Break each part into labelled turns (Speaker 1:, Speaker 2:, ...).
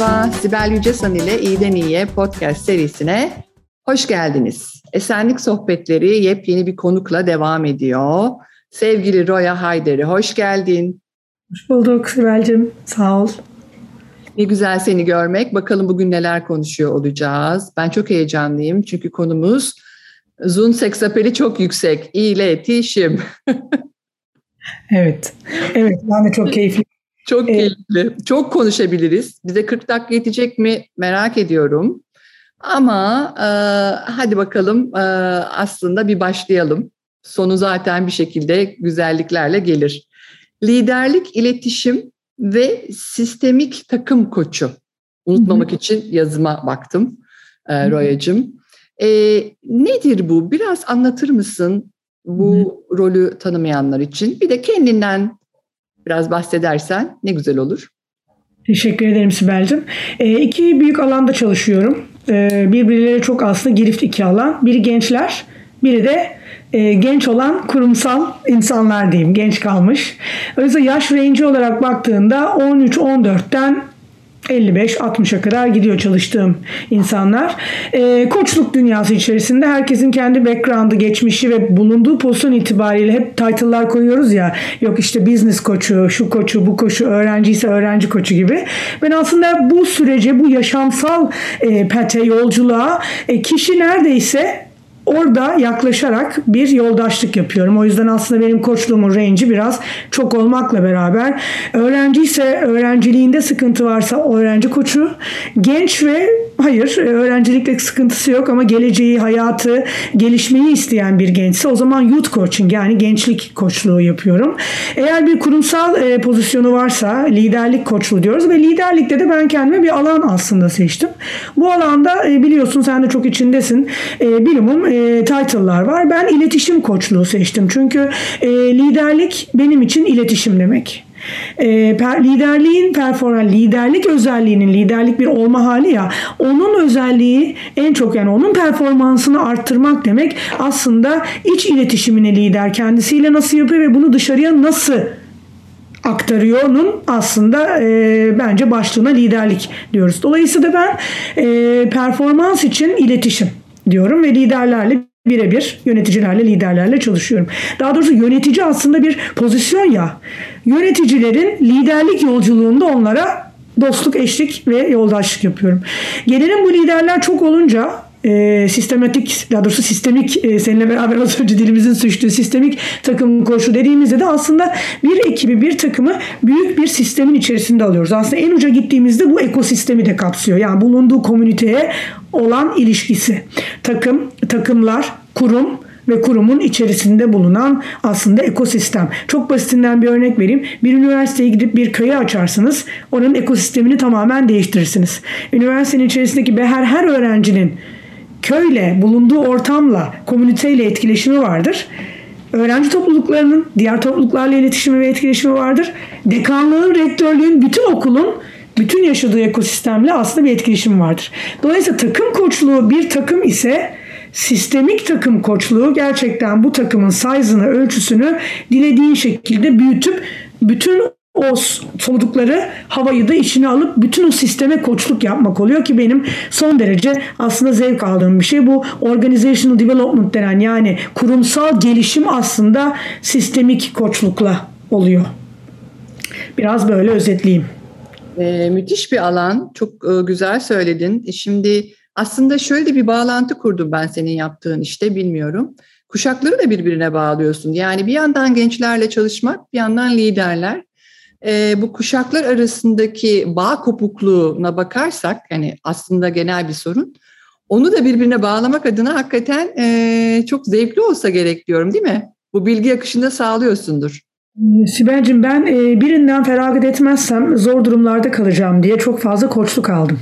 Speaker 1: Merhaba, Sibel Yücesan ile İyiden İyiye podcast serisine hoş geldiniz. Esenlik Sohbetleri yepyeni bir konukla devam ediyor. Sevgili Roya Hayder'i hoş geldin.
Speaker 2: Hoş bulduk Sibel'cim, sağ ol.
Speaker 1: Ne güzel seni görmek. Bakalım bugün neler konuşuyor olacağız. Ben çok heyecanlıyım çünkü konumuz Zun seksapeli çok yüksek. İletişim.
Speaker 2: evet, evet ben de çok keyifli
Speaker 1: çok keyifli. Çok konuşabiliriz. Bize 40 dakika yetecek mi merak ediyorum. Ama e, hadi bakalım e, aslında bir başlayalım. Sonu zaten bir şekilde güzelliklerle gelir. Liderlik, iletişim ve sistemik takım koçu. Unutmamak Hı-hı. için yazıma baktım e, Royacığım. E, nedir bu? Biraz anlatır mısın bu Hı-hı. rolü tanımayanlar için? Bir de kendinden biraz bahsedersen ne güzel olur.
Speaker 2: Teşekkür ederim Sibel'cim. E, iki büyük alanda çalışıyorum. E, birbirleriyle çok aslında girift iki alan. Biri gençler, biri de e, genç olan kurumsal insanlar diyeyim, genç kalmış. Öyleyse yaş range olarak baktığında 13-14'ten 55-60'a kadar gidiyor çalıştığım insanlar. E, koçluk dünyası içerisinde herkesin kendi background'ı, geçmişi ve bulunduğu pozisyon itibariyle hep title'lar koyuyoruz ya. Yok işte business koçu, şu koçu, bu koçu, öğrenci ise öğrenci koçu gibi. Ben aslında bu sürece, bu yaşamsal e, pete, yolculuğa e, kişi neredeyse orada yaklaşarak bir yoldaşlık yapıyorum. O yüzden aslında benim koçluğumun range'i biraz çok olmakla beraber öğrenci ise öğrenciliğinde sıkıntı varsa öğrenci koçu, genç ve hayır öğrencilikte sıkıntısı yok ama geleceği, hayatı, gelişmeyi isteyen bir gençse o zaman youth coaching yani gençlik koçluğu yapıyorum. Eğer bir kurumsal e, pozisyonu varsa liderlik koçluğu diyoruz ve liderlikte de ben kendime bir alan aslında seçtim. Bu alanda e, biliyorsun sen de çok içindesin. E, bilimum e, title'lar var. Ben iletişim koçluğu seçtim. Çünkü e, liderlik benim için iletişim demek. E, per, liderliğin performans, liderlik özelliğinin liderlik bir olma hali ya onun özelliği en çok yani onun performansını arttırmak demek aslında iç iletişimini lider kendisiyle nasıl yapıyor ve bunu dışarıya nasıl aktarıyor'nun aslında e, bence başlığına liderlik diyoruz. Dolayısıyla ben e, performans için iletişim diyorum ve liderlerle birebir yöneticilerle, liderlerle çalışıyorum. Daha doğrusu yönetici aslında bir pozisyon ya. Yöneticilerin liderlik yolculuğunda onlara dostluk, eşlik ve yoldaşlık yapıyorum. Gelelim bu liderler çok olunca e, sistematik daha doğrusu sistemik e, seninle beraber az önce dilimizin suçtuğu sistemik takım koşu dediğimizde de aslında bir ekibi bir takımı büyük bir sistemin içerisinde alıyoruz. Aslında en uca gittiğimizde bu ekosistemi de kapsıyor. Yani bulunduğu komüniteye olan ilişkisi. Takım, takımlar, kurum ve kurumun içerisinde bulunan aslında ekosistem. Çok basitinden bir örnek vereyim. Bir üniversiteye gidip bir köyü açarsınız. Onun ekosistemini tamamen değiştirirsiniz. Üniversitenin içerisindeki her her öğrencinin köyle, bulunduğu ortamla, komüniteyle etkileşimi vardır. Öğrenci topluluklarının diğer topluluklarla iletişimi ve etkileşimi vardır. Dekanlığın, rektörlüğün, bütün okulun bütün yaşadığı ekosistemle aslında bir etkileşim vardır. Dolayısıyla takım koçluğu bir takım ise sistemik takım koçluğu gerçekten bu takımın size'ını, ölçüsünü dilediğin şekilde büyütüp bütün o soludukları havayı da içine alıp bütün o sisteme koçluk yapmak oluyor ki benim son derece aslında zevk aldığım bir şey. Bu organizational development denen yani kurumsal gelişim aslında sistemik koçlukla oluyor. Biraz böyle özetleyeyim.
Speaker 1: Ee, müthiş bir alan. Çok e, güzel söyledin. Şimdi aslında şöyle bir bağlantı kurdum ben senin yaptığın işte bilmiyorum. Kuşakları da birbirine bağlıyorsun. Yani bir yandan gençlerle çalışmak, bir yandan liderler e, bu kuşaklar arasındaki bağ kopukluğuna bakarsak, yani aslında genel bir sorun, onu da birbirine bağlamak adına hakikaten e, çok zevkli olsa gerek diyorum değil mi? Bu bilgi akışında sağlıyorsundur.
Speaker 2: Sibel'cim ben e, birinden feragat etmezsem zor durumlarda kalacağım diye çok fazla koçluk aldım.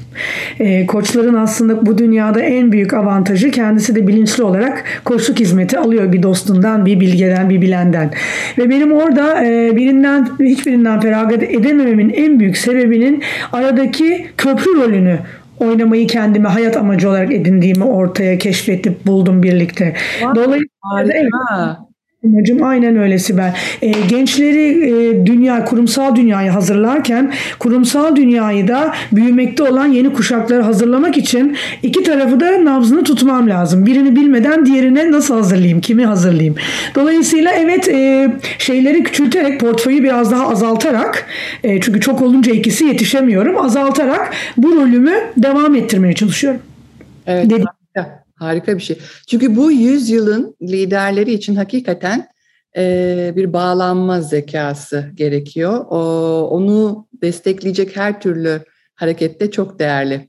Speaker 2: E, koçların aslında bu dünyada en büyük avantajı kendisi de bilinçli olarak koçluk hizmeti alıyor bir dostundan, bir bilgeden, bir bilenden. Ve benim orada e, birinden hiçbirinden feragat edemememin en büyük sebebinin aradaki köprü rolünü oynamayı kendime hayat amacı olarak edindiğimi ortaya keşfedip buldum birlikte.
Speaker 1: Dolayısıyla evet,
Speaker 2: Amacım aynen öyle Sibel. E, gençleri e, dünya, kurumsal dünyayı hazırlarken kurumsal dünyayı da büyümekte olan yeni kuşakları hazırlamak için iki tarafı da nabzını tutmam lazım. Birini bilmeden diğerine nasıl hazırlayayım, kimi hazırlayayım. Dolayısıyla evet e, şeyleri küçülterek, portföyü biraz daha azaltarak e, çünkü çok olunca ikisi yetişemiyorum. Azaltarak bu rolümü devam ettirmeye çalışıyorum.
Speaker 1: Evet. Dedim. Harika bir şey. Çünkü bu yüzyılın liderleri için hakikaten e, bir bağlanma zekası gerekiyor. O, onu destekleyecek her türlü harekette çok değerli.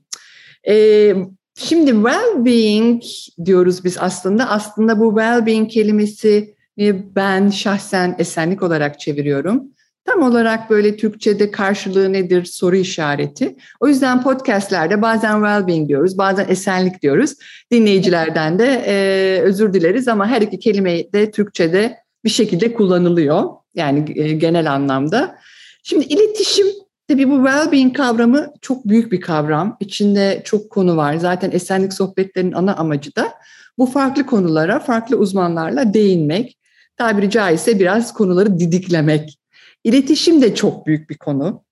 Speaker 1: E, şimdi well-being diyoruz biz aslında. Aslında bu well-being kelimesi ben şahsen esenlik olarak çeviriyorum. Tam olarak böyle Türkçe'de karşılığı nedir soru işareti. O yüzden podcastlerde bazen well-being diyoruz, bazen esenlik diyoruz. Dinleyicilerden de e, özür dileriz ama her iki kelime de Türkçe'de bir şekilde kullanılıyor. Yani e, genel anlamda. Şimdi iletişim, tabii bu well-being kavramı çok büyük bir kavram. İçinde çok konu var. Zaten esenlik sohbetlerinin ana amacı da bu farklı konulara, farklı uzmanlarla değinmek. Tabiri caizse biraz konuları didiklemek İletişim de çok büyük bir konu.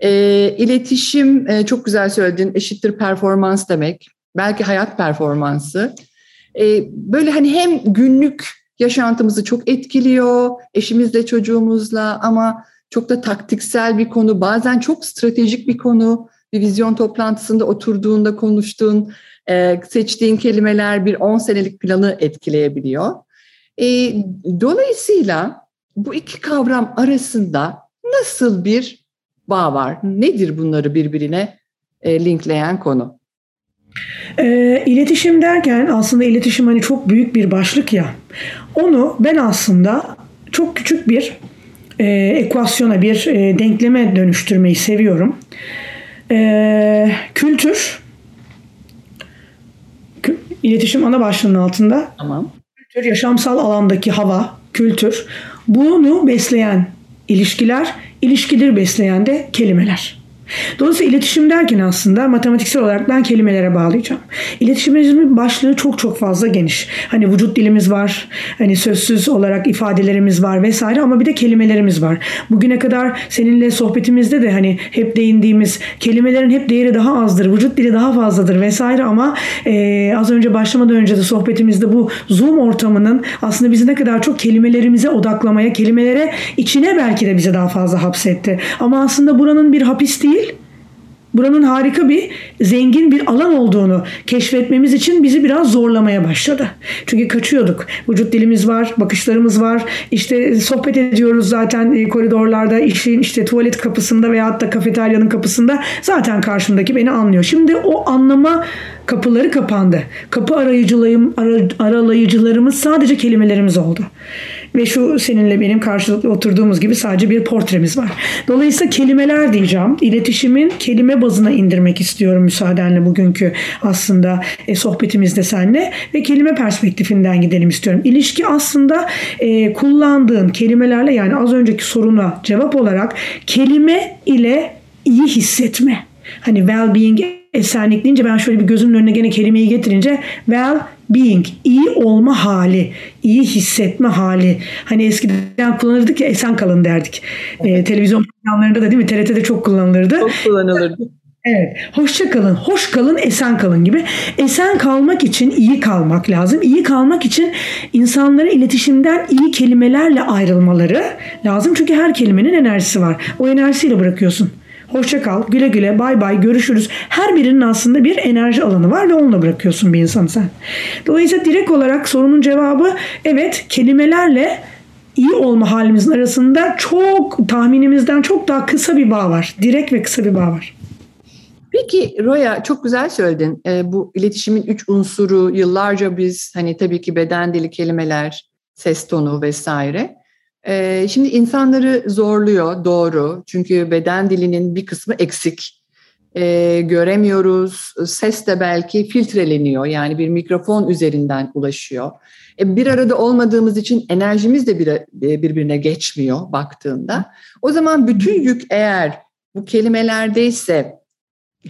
Speaker 1: E, iletişim e, çok güzel söyledin eşittir performans demek. Belki hayat performansı. E, böyle hani hem günlük yaşantımızı çok etkiliyor eşimizle çocuğumuzla ama çok da taktiksel bir konu. Bazen çok stratejik bir konu. Bir vizyon toplantısında oturduğunda konuştuğun, e, seçtiğin kelimeler bir 10 senelik planı etkileyebiliyor. E, dolayısıyla bu iki kavram arasında nasıl bir bağ var? Nedir bunları birbirine e, linkleyen konu?
Speaker 2: E, iletişim derken aslında iletişim hani çok büyük bir başlık ya. Onu ben aslında çok küçük bir e, ekvasyona, bir e, denkleme dönüştürmeyi seviyorum. E, kültür, iletişim ana başlığının altında. Tamam. Kültür, yaşamsal alandaki hava, kültür. Bunu besleyen ilişkiler, ilişkidir besleyen de kelimeler. Dolayısıyla iletişim derken aslında matematiksel olarak ben kelimelere bağlayacağım. İletişimimizin başlığı çok çok fazla geniş. Hani vücut dilimiz var, hani sözsüz olarak ifadelerimiz var vesaire ama bir de kelimelerimiz var. Bugüne kadar seninle sohbetimizde de hani hep değindiğimiz kelimelerin hep değeri daha azdır, vücut dili daha fazladır vesaire ama e, az önce başlamadan önce de sohbetimizde bu Zoom ortamının aslında bizi ne kadar çok kelimelerimize odaklamaya, kelimelere içine belki de bizi daha fazla hapsetti. Ama aslında buranın bir hapis değil, buranın harika bir zengin bir alan olduğunu keşfetmemiz için bizi biraz zorlamaya başladı. Çünkü kaçıyorduk. Vücut dilimiz var, bakışlarımız var. İşte sohbet ediyoruz zaten e, koridorlarda, işin işte tuvalet kapısında veyahut da kafeteryanın kapısında zaten karşımdaki beni anlıyor. Şimdi o anlama kapıları kapandı. Kapı arayıcılayım, ara, aralayıcılarımız sadece kelimelerimiz oldu. Ve şu seninle benim karşılıklı oturduğumuz gibi sadece bir portremiz var. Dolayısıyla kelimeler diyeceğim. İletişimin kelime bazına indirmek istiyorum müsaadenle bugünkü aslında e, sohbetimizde seninle ve kelime perspektifinden gidelim istiyorum. İlişki aslında e, kullandığın kelimelerle yani az önceki soruna cevap olarak kelime ile iyi hissetme. Hani well-being esenlik deyince ben şöyle bir gözümün önüne gene kelimeyi getirince well being, iyi olma hali, iyi hissetme hali. Hani eskiden kullanırdık ya esen kalın derdik. Ee, televizyon programlarında da değil mi? TRT'de çok kullanılırdı.
Speaker 1: Çok kullanılırdı.
Speaker 2: Evet. Hoşça kalın, hoş kalın, esen kalın gibi. Esen kalmak için iyi kalmak lazım. İyi kalmak için insanlara iletişimden iyi kelimelerle ayrılmaları lazım. Çünkü her kelimenin enerjisi var. O enerjisiyle bırakıyorsun. Hoşça kal, güle güle, bay bay, görüşürüz. Her birinin aslında bir enerji alanı var ve onunla bırakıyorsun bir insanı sen. Dolayısıyla direkt olarak sorunun cevabı evet kelimelerle iyi olma halimizin arasında çok tahminimizden çok daha kısa bir bağ var. Direkt ve kısa bir bağ var.
Speaker 1: Peki Roya çok güzel söyledin. E, bu iletişimin üç unsuru yıllarca biz hani tabii ki beden dili kelimeler, ses tonu vesaire. Ee, şimdi insanları zorluyor doğru çünkü beden dilinin bir kısmı eksik. Ee, göremiyoruz, ses de belki filtreleniyor yani bir mikrofon üzerinden ulaşıyor. E, bir arada olmadığımız için enerjimiz de e, birbirine geçmiyor baktığında. O zaman bütün yük eğer bu kelimelerdeyse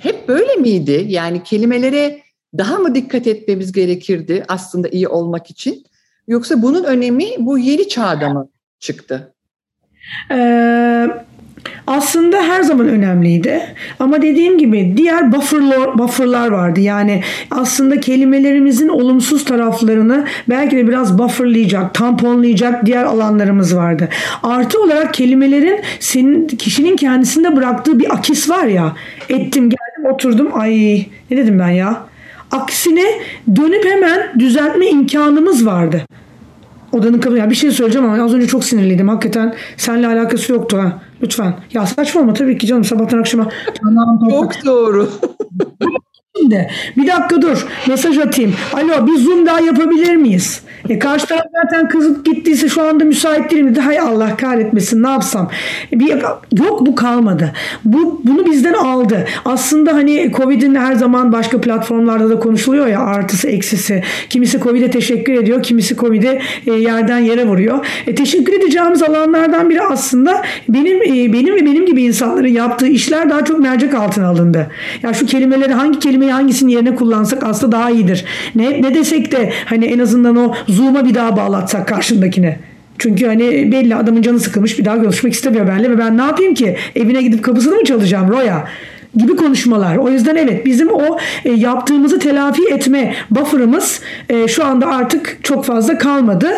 Speaker 1: hep böyle miydi? Yani kelimelere daha mı dikkat etmemiz gerekirdi aslında iyi olmak için? Yoksa bunun önemi bu yeni çağda mı çıktı?
Speaker 2: Ee, aslında her zaman önemliydi. Ama dediğim gibi diğer bufferlar, bufferlar vardı. Yani aslında kelimelerimizin olumsuz taraflarını belki de biraz bufferlayacak, tamponlayacak diğer alanlarımız vardı. Artı olarak kelimelerin senin kişinin kendisinde bıraktığı bir akis var ya. Ettim, geldim, oturdum. Ay ne dedim ben ya? Aksine dönüp hemen düzeltme imkanımız vardı. Odanın kapı. Ya bir şey söyleyeceğim ama az önce çok sinirliydim. Hakikaten seninle alakası yoktu ha. Lütfen. Ya saçmalama tabii ki canım sabahtan akşama.
Speaker 1: çok doğru.
Speaker 2: Şimdi bir dakika dur mesaj atayım. Alo bir zoom daha yapabilir miyiz? E karşı taraf zaten kızıp gittiyse şu anda müsait değilim dedi. Hay Allah kahretmesin ne yapsam? E, bir, yok bu kalmadı. Bu bunu bizden aldı. Aslında hani Covid'in her zaman başka platformlarda da konuşuluyor ya artısı eksisi. Kimisi Covid'e teşekkür ediyor. Kimisi Covid'e e, yerden yere vuruyor. E, teşekkür edeceğimiz alanlardan biri aslında benim e, benim ve benim gibi insanların yaptığı işler daha çok mercek altına alındı. Ya şu kelimeleri hangi kelimeyi hangisinin yerine kullansak aslında daha iyidir. Ne, ne desek de hani en azından o Zoom'a bir daha bağlatsak karşındakine. Çünkü hani belli adamın canı sıkılmış bir daha görüşmek istemiyor benimle ve ben ne yapayım ki? Evine gidip kapısını mı çalacağım Roya? gibi konuşmalar. O yüzden evet bizim o e, yaptığımızı telafi etme buffer'ımız e, şu anda artık çok fazla kalmadı.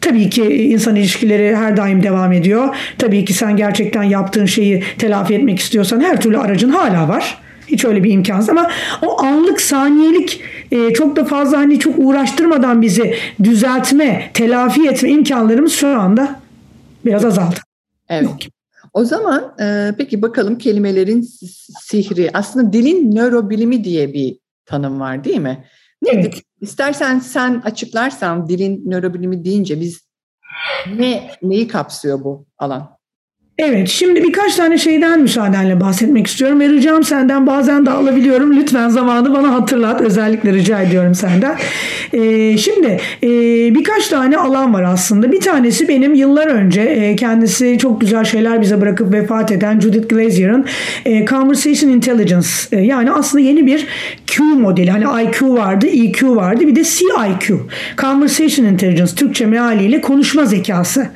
Speaker 2: Tabii ki insan ilişkileri her daim devam ediyor. Tabii ki sen gerçekten yaptığın şeyi telafi etmek istiyorsan her türlü aracın hala var. Hiç öyle bir imkansız ama o anlık saniyelik e, çok da fazla hani çok uğraştırmadan bizi düzeltme, telafi etme imkanlarımız şu anda biraz azaldı.
Speaker 1: Evet. Yok. O zaman e, peki bakalım kelimelerin sihri. Aslında dilin nörobilimi diye bir tanım var değil mi? Nedir? Evet. İstersen sen açıklarsan dilin nörobilimi deyince biz ne neyi kapsıyor bu alan?
Speaker 2: Evet, şimdi birkaç tane şeyden müsaadenle bahsetmek istiyorum ve ricam senden bazen de alabiliyorum. Lütfen zamanı bana hatırlat. Özellikle rica ediyorum senden. Ee, şimdi e, birkaç tane alan var aslında. Bir tanesi benim yıllar önce e, kendisi çok güzel şeyler bize bırakıp vefat eden Judith Glazier'ın e, Conversation Intelligence e, yani aslında yeni bir Q modeli. Hani IQ vardı, EQ vardı bir de CIQ. Conversation Intelligence Türkçe mealiyle konuşma zekası.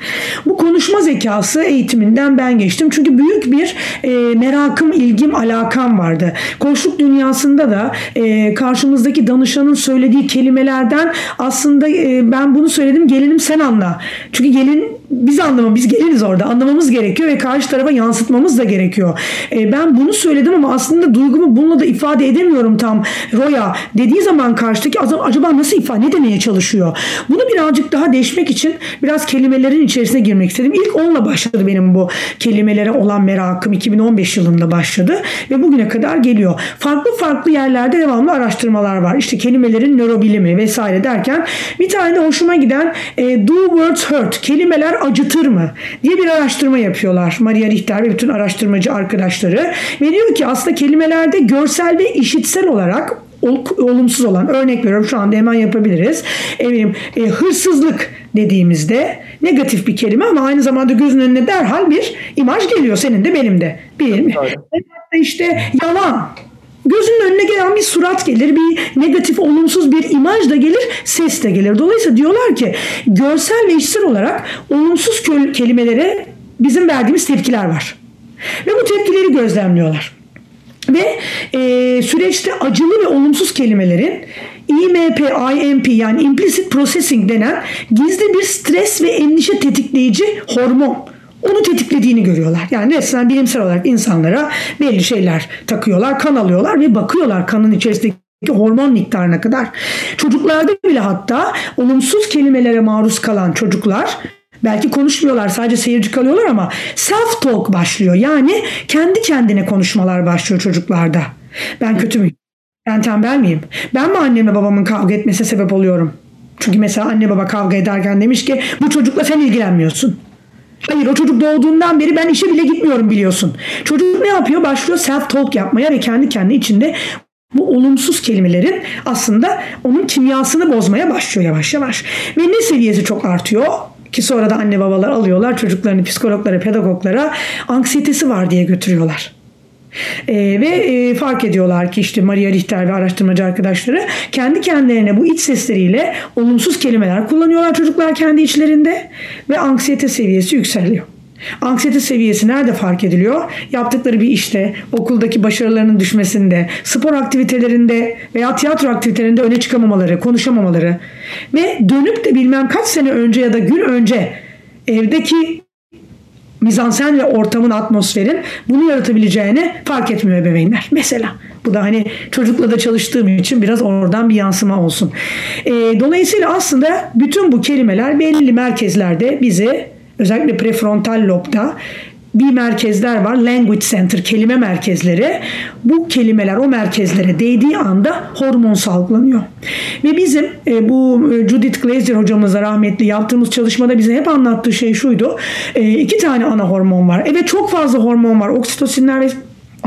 Speaker 2: Bu konuşma zekası eğitiminden ben geçtim. Çünkü büyük bir e, merakım, ilgim, alakam vardı. Koçluk dünyasında da e, karşımızdaki danışanın söylediği kelimelerden aslında e, ben bunu söyledim gelinim sen anla. Çünkü gelin biz anlamam, biz geliniz orada anlamamız gerekiyor ve karşı tarafa yansıtmamız da gerekiyor. E, ben bunu söyledim ama aslında duygumu bununla da ifade edemiyorum tam Roya dediği zaman karşıdaki acaba nasıl ifade ne demeye çalışıyor? Bunu birazcık daha değişmek için biraz kelimelerin içerisine girmek istedim. İlk onunla başladı benim bu kelimelere olan merakım 2015 yılında başladı ve bugüne kadar geliyor. Farklı farklı yerlerde devamlı araştırmalar var. İşte kelimelerin nörobilimi vesaire derken bir tane de hoşuma giden e, Do Words Hurt? Kelimeler acıtır mı? diye bir araştırma yapıyorlar. Maria Richter ve bütün araştırmacı arkadaşları ve diyor ki aslında kelimelerde görsel ve işitsel olarak olumsuz olan örnek veriyorum şu anda hemen yapabiliriz. Eminim e, hırsızlık dediğimizde negatif bir kelime ama aynı zamanda gözün önüne derhal bir imaj geliyor senin de benim de. Bir mi? işte yalan gözünün önüne gelen bir surat gelir, bir negatif, olumsuz bir imaj da gelir, ses de gelir. Dolayısıyla diyorlar ki görsel ve işsel olarak olumsuz kelimelere bizim verdiğimiz tepkiler var. Ve bu tepkileri gözlemliyorlar. Ve e, süreçte acılı ve olumsuz kelimelerin IMP, IMP yani implicit processing denen gizli bir stres ve endişe tetikleyici hormon onu tetiklediğini görüyorlar. Yani resmen bilimsel olarak insanlara belli şeyler takıyorlar, kan alıyorlar ve bakıyorlar kanın içerisindeki hormon miktarına kadar. Çocuklarda bile hatta olumsuz kelimelere maruz kalan çocuklar Belki konuşmuyorlar sadece seyirci kalıyorlar ama self talk başlıyor. Yani kendi kendine konuşmalar başlıyor çocuklarda. Ben kötü müyüm? Ben tembel miyim? Ben mi annemle babamın kavga etmesine sebep oluyorum? Çünkü mesela anne baba kavga ederken demiş ki bu çocukla sen ilgilenmiyorsun. Hayır o çocuk doğduğundan beri ben işe bile gitmiyorum biliyorsun. Çocuk ne yapıyor? Başlıyor self talk yapmaya ve kendi kendi içinde bu olumsuz kelimelerin aslında onun kimyasını bozmaya başlıyor yavaş yavaş. Ve ne seviyesi çok artıyor? Ki sonra da anne babalar alıyorlar çocuklarını psikologlara, pedagoglara anksiyetesi var diye götürüyorlar. E, ve e, fark ediyorlar ki işte Maria Richter ve araştırmacı arkadaşları kendi kendilerine bu iç sesleriyle olumsuz kelimeler kullanıyorlar çocuklar kendi içlerinde ve anksiyete seviyesi yükseliyor. Anksiyete seviyesi nerede fark ediliyor? Yaptıkları bir işte, okuldaki başarılarının düşmesinde, spor aktivitelerinde veya tiyatro aktivitelerinde öne çıkamamaları, konuşamamaları ve dönüp de bilmem kaç sene önce ya da gün önce evdeki mizansen ve ortamın, atmosferin bunu yaratabileceğini fark etmiyor ebeveynler. Mesela bu da hani çocukla da çalıştığım için biraz oradan bir yansıma olsun. E, dolayısıyla aslında bütün bu kelimeler belli merkezlerde bizi özellikle prefrontal lobda bir merkezler var. Language Center, kelime merkezleri. Bu kelimeler o merkezlere değdiği anda hormon salgılanıyor. Ve bizim e, bu e, Judith Glazer hocamızla rahmetli yaptığımız çalışmada bize hep anlattığı şey şuydu. E, iki tane ana hormon var. Evet çok fazla hormon var. Oksitosinler ve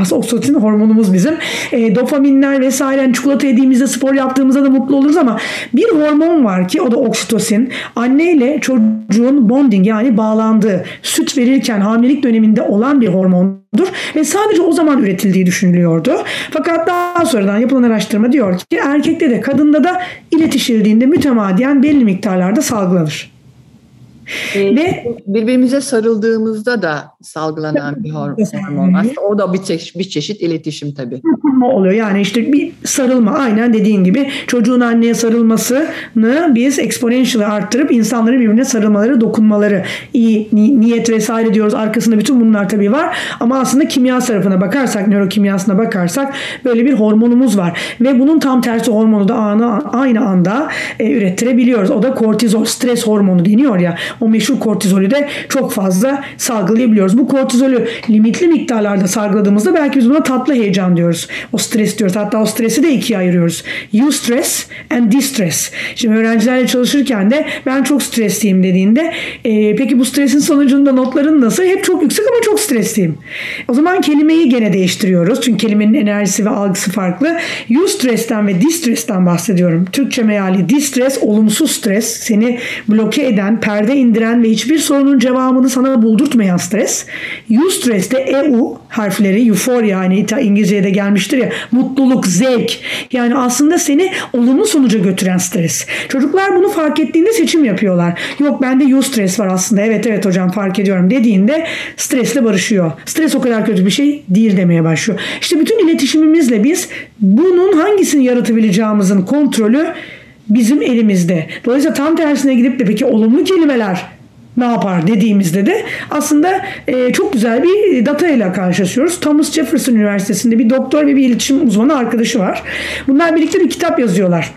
Speaker 2: aslında oksitosin hormonumuz bizim. E, dopaminler vesaire yani çikolata yediğimizde spor yaptığımızda da mutlu oluruz ama bir hormon var ki o da oksitosin. Anne ile çocuğun bonding yani bağlandığı süt verirken hamilelik döneminde olan bir hormondur ve sadece o zaman üretildiği düşünülüyordu. Fakat daha sonradan yapılan araştırma diyor ki erkekte de kadında da iletişildiğinde mütemadiyen belli miktarlarda salgılanır.
Speaker 1: Ee, Ve birbirimize sarıldığımızda da salgılanan bir hormon. Aslında o da bir çeşit, bir çeşit iletişim tabii.
Speaker 2: oluyor. Yani işte bir sarılma aynen dediğin gibi çocuğun anneye sarılmasını biz exponentially arttırıp insanların birbirine sarılmaları, dokunmaları, iyi niyet vesaire diyoruz. Arkasında bütün bunlar tabii var. Ama aslında kimya tarafına bakarsak, nörokimyasına bakarsak böyle bir hormonumuz var. Ve bunun tam tersi hormonu da aynı anda e, ürettirebiliyoruz. O da kortizol, stres hormonu deniyor ya o meşhur kortizolü de çok fazla salgılayabiliyoruz. Bu kortizolü limitli miktarlarda salgıladığımızda belki biz buna tatlı heyecan diyoruz. O stres diyoruz. Hatta o stresi de ikiye ayırıyoruz. Eustress and distress. Şimdi öğrencilerle çalışırken de ben çok stresliyim dediğinde e, peki bu stresin sonucunda notların nasıl? Hep çok yüksek ama çok stresliyim. O zaman kelimeyi gene değiştiriyoruz. Çünkü kelimenin enerjisi ve algısı farklı. Eustress'ten ve distress'ten bahsediyorum. Türkçe meali distress, olumsuz stres, seni bloke eden, perde indiren ve hiçbir sorunun cevabını sana buldurtmayan stres. Eustress de EU harfleri, euphoria yani İngilizce'ye de gelmiştir ya mutluluk, zevk. Yani aslında seni olumlu sonuca götüren stres. Çocuklar bunu fark ettiğinde seçim yapıyorlar. Yok bende eustress var aslında. Evet evet hocam fark ediyorum dediğinde stresle barışıyor. Stres o kadar kötü bir şey değil demeye başlıyor. İşte bütün iletişimimizle biz bunun hangisini yaratabileceğimizin kontrolü bizim elimizde. Dolayısıyla tam tersine gidip de peki olumlu kelimeler ne yapar dediğimizde de aslında e, çok güzel bir data ile karşılaşıyoruz. Thomas Jefferson Üniversitesi'nde bir doktor ve bir iletişim uzmanı arkadaşı var. Bunlar birlikte bir kitap yazıyorlar.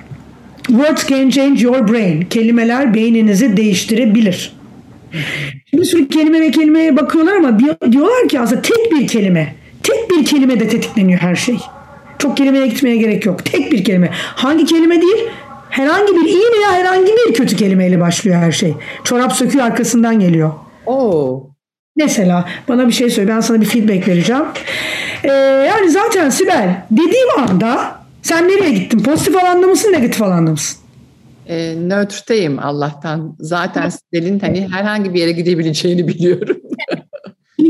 Speaker 2: Words can change your brain. Kelimeler beyninizi değiştirebilir. Bir sürü kelime ve kelimeye bakıyorlar ama diyorlar ki aslında tek bir kelime, tek bir kelime de tetikleniyor her şey. Çok kelimeye gitmeye gerek yok. Tek bir kelime. Hangi kelime değil? Herhangi bir iyi veya herhangi bir kötü kelimeyle başlıyor her şey. Çorap söküyor arkasından geliyor.
Speaker 1: Oo.
Speaker 2: Mesela bana bir şey söyle ben sana bir feedback vereceğim. Ee, yani zaten Sibel dediğim anda sen nereye gittin? Pozitif alanda mısın negatif alanda mısın?
Speaker 1: E, nötrteyim Allah'tan. Zaten Sibel'in hani herhangi bir yere gidebileceğini biliyorum.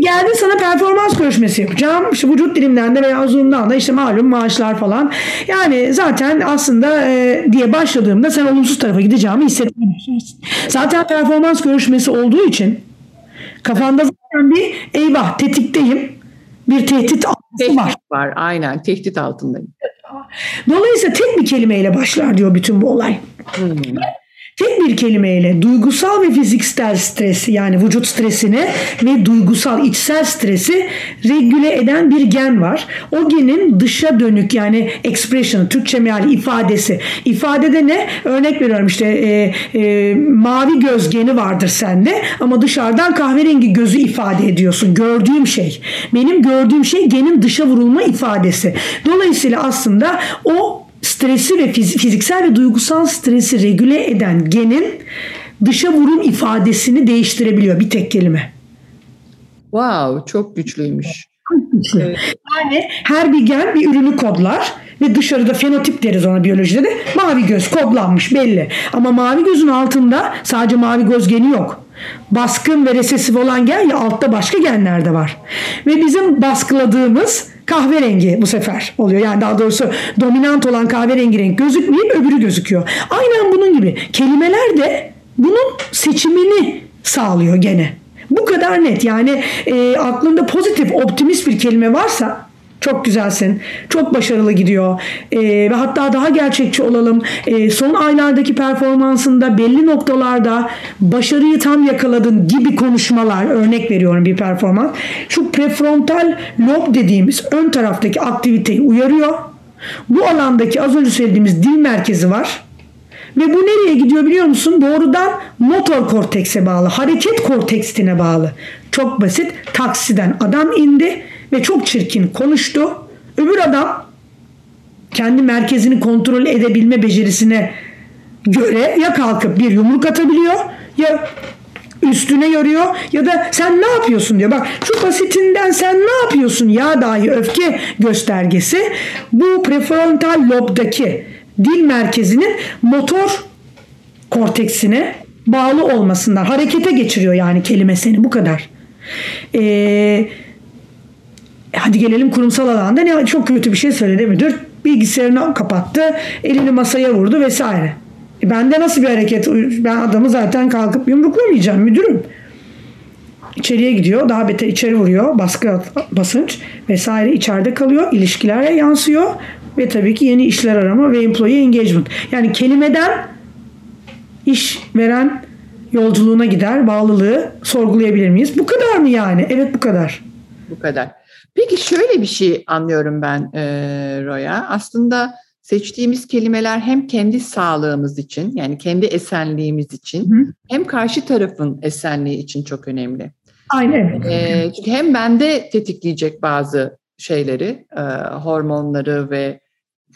Speaker 2: Geldin sana performans görüşmesi yapacağım. İşte vücut dilimden de veya Zoom'dan da işte malum maaşlar falan. Yani zaten aslında e, diye başladığımda sen olumsuz tarafa gideceğimi hissetmeye Zaten performans görüşmesi olduğu için kafanda zaten bir eyvah tetikteyim. Bir tehdit
Speaker 1: tehdit var. var. Aynen tehdit altındayım.
Speaker 2: Dolayısıyla tek bir kelimeyle başlar diyor bütün bu olay. Hmm. Tek bir kelimeyle duygusal ve fiziksel stresi yani vücut stresini ve duygusal içsel stresi regüle eden bir gen var. O genin dışa dönük yani expression, Türkçe meali ifadesi. İfadede ne? Örnek veriyorum işte e, e, mavi göz geni vardır sende ama dışarıdan kahverengi gözü ifade ediyorsun. Gördüğüm şey. Benim gördüğüm şey genin dışa vurulma ifadesi. Dolayısıyla aslında o stresi ve fiziksel ve duygusal stresi regüle eden genin dışa vurum ifadesini değiştirebiliyor bir tek kelime.
Speaker 1: Wow, çok güçlüymüş.
Speaker 2: güçlü. Yani her bir gen bir ürünü kodlar ve dışarıda fenotip deriz ona biyolojide de mavi göz kodlanmış belli. Ama mavi gözün altında sadece mavi göz geni yok. Baskın ve resesif olan gen ya altta başka genler de var. Ve bizim baskıladığımız kahverengi bu sefer oluyor. Yani daha doğrusu dominant olan kahverengi renk gözükmeyip öbürü gözüküyor. Aynen bunun gibi. Kelimeler de bunun seçimini sağlıyor gene. Bu kadar net. Yani e, aklında pozitif, optimist bir kelime varsa çok güzelsin. Çok başarılı gidiyor. Ee, ve hatta daha gerçekçi olalım. Ee, son aylardaki performansında belli noktalarda başarıyı tam yakaladın gibi konuşmalar. Örnek veriyorum bir performans. Şu prefrontal lob dediğimiz ön taraftaki aktiviteyi uyarıyor. Bu alandaki az önce söylediğimiz dil merkezi var. Ve bu nereye gidiyor biliyor musun? Doğrudan motor kortekse bağlı. Hareket korteksine bağlı. Çok basit. Taksiden adam indi ve çok çirkin konuştu. Öbür adam kendi merkezini kontrol edebilme becerisine göre ya kalkıp bir yumruk atabiliyor ya üstüne yoruyor ya da sen ne yapıyorsun diyor. Bak şu basitinden sen ne yapıyorsun ya dahi öfke göstergesi bu prefrontal lobdaki dil merkezinin motor korteksine bağlı olmasından harekete geçiriyor yani kelime seni bu kadar. Eee hadi gelelim kurumsal alanda ne çok kötü bir şey söyledi müdür. Bilgisayarını kapattı, elini masaya vurdu vesaire. E bende nasıl bir hareket? Ben adamı zaten kalkıp yumruklamayacağım müdürüm. İçeriye gidiyor, daha beter içeri vuruyor, baskı basınç vesaire içeride kalıyor, ilişkilere yansıyor ve tabii ki yeni işler arama ve employee engagement. Yani kelimeden iş veren yolculuğuna gider, bağlılığı sorgulayabilir miyiz? Bu kadar mı yani? Evet bu kadar.
Speaker 1: Bu kadar. Peki şöyle bir şey anlıyorum ben e, Roya. Aslında seçtiğimiz kelimeler hem kendi sağlığımız için yani kendi esenliğimiz için Hı. hem karşı tarafın esenliği için çok önemli.
Speaker 2: Aynen.
Speaker 1: E, çünkü hem bende tetikleyecek bazı şeyleri, e, hormonları ve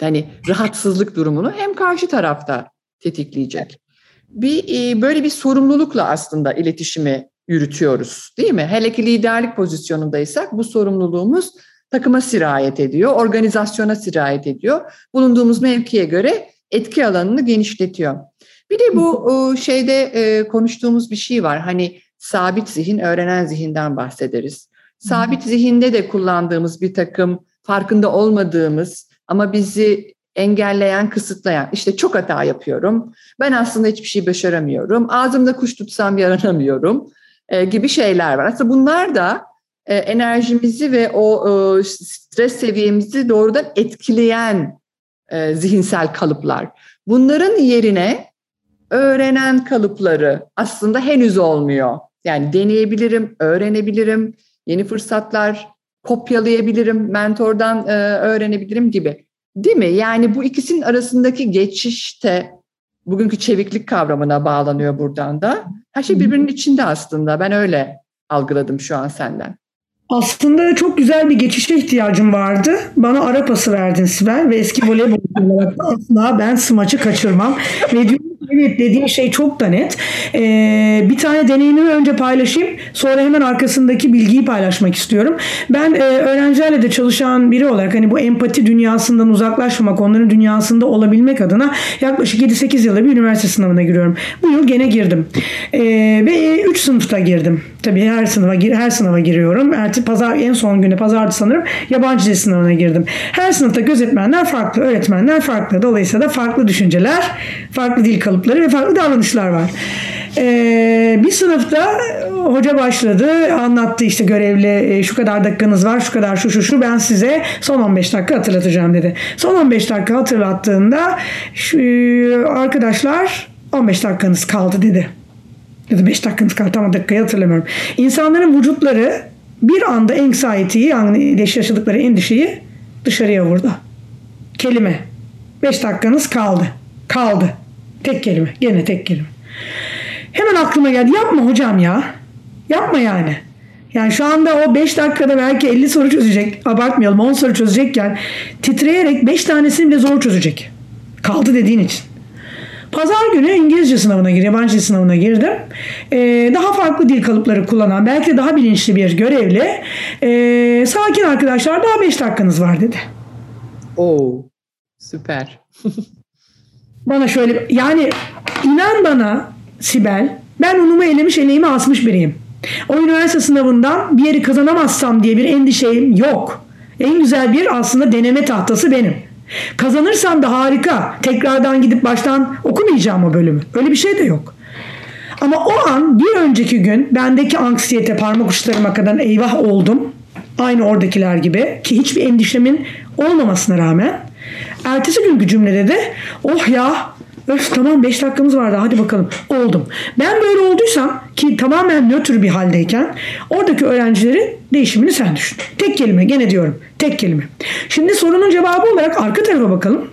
Speaker 1: hani rahatsızlık durumunu hem karşı tarafta tetikleyecek. Bir e, böyle bir sorumlulukla aslında iletişimi yürütüyoruz değil mi? Hele ki liderlik pozisyonundaysak bu sorumluluğumuz takıma sirayet ediyor, organizasyona sirayet ediyor. Bulunduğumuz mevkiye göre etki alanını genişletiyor. Bir de bu şeyde e, konuştuğumuz bir şey var. Hani sabit zihin, öğrenen zihinden bahsederiz. Sabit zihinde de kullandığımız bir takım farkında olmadığımız ama bizi engelleyen, kısıtlayan. İşte çok hata yapıyorum. Ben aslında hiçbir şey başaramıyorum. Ağzımda kuş tutsam yaranamıyorum e, gibi şeyler var. Aslında bunlar da e, enerjimizi ve o e, stres seviyemizi doğrudan etkileyen zihinsel kalıplar. Bunların yerine öğrenen kalıpları aslında henüz olmuyor. Yani deneyebilirim, öğrenebilirim, yeni fırsatlar kopyalayabilirim, mentordan öğrenebilirim gibi. Değil mi? Yani bu ikisinin arasındaki geçişte bugünkü çeviklik kavramına bağlanıyor buradan da. Her şey birbirinin içinde aslında. Ben öyle algıladım şu an senden.
Speaker 2: Aslında çok güzel bir geçişe ihtiyacım vardı. Bana ara pası verdin Sibel ve eski voleybol olarak asla ben smaçı kaçırmam. Ve Evet dediğin şey çok da net. Ee, bir tane deneyimimi önce paylaşayım. Sonra hemen arkasındaki bilgiyi paylaşmak istiyorum. Ben e, öğrencilerle de çalışan biri olarak hani bu empati dünyasından uzaklaşmamak, onların dünyasında olabilmek adına yaklaşık 7-8 yılda bir üniversite sınavına giriyorum. Bu yıl gene girdim. Ee, ve 3 sınıfta girdim. Tabii her sınıfa her sınava giriyorum. Erti pazar en son günü pazardı sanırım yabancı dil sınavına girdim. Her sınıfta gözetmenler farklı, öğretmenler farklı. Dolayısıyla da farklı düşünceler, farklı dil kalıpları ve farklı davranışlar var. Ee, bir sınıfta hoca başladı anlattı işte görevli e, şu kadar dakikanız var şu kadar şu şu şu ben size son 15 dakika hatırlatacağım dedi. Son 15 dakika hatırlattığında şu, arkadaşlar 15 dakikanız kaldı dedi. Ya da 5 dakikanız kaldı tam dakikayı hatırlamıyorum. İnsanların vücutları bir anda anxiety'yi yani yaşadıkları endişeyi dışarıya vurdu. Kelime. 5 dakikanız kaldı. Kaldı. Tek kelime. Gene tek kelime. Hemen aklıma geldi. Yapma hocam ya. Yapma yani. Yani şu anda o 5 dakikada belki 50 soru çözecek. Abartmayalım 10 soru çözecekken titreyerek 5 tanesini bile zor çözecek. Kaldı dediğin için. Pazar günü İngilizce sınavına girdim, yabancı sınavına girdim. Ee, daha farklı dil kalıpları kullanan, belki daha bilinçli bir görevli. Ee, sakin arkadaşlar daha 5 dakikanız var dedi.
Speaker 1: Oo, süper.
Speaker 2: bana şöyle, yani inan bana Sibel, ben unumu elemiş eleğimi asmış biriyim. O üniversite sınavından bir yeri kazanamazsam diye bir endişem yok. En güzel bir aslında deneme tahtası benim. Kazanırsam da harika. Tekrardan gidip baştan okumayacağım o bölümü. Öyle bir şey de yok. Ama o an bir önceki gün bendeki anksiyete parmak uçlarıma kadar eyvah oldum. Aynı oradakiler gibi ki hiçbir endişemin olmamasına rağmen ertesi günkü cümlede de oh ya öf tamam 5 dakikamız vardı hadi bakalım oldum. Ben böyle olduysam ki tamamen nötr bir haldeyken oradaki öğrencilerin değişimini sen düşün. Tek kelime gene diyorum tek kelime. Şimdi sorunun cevabı olarak arka tarafa bakalım.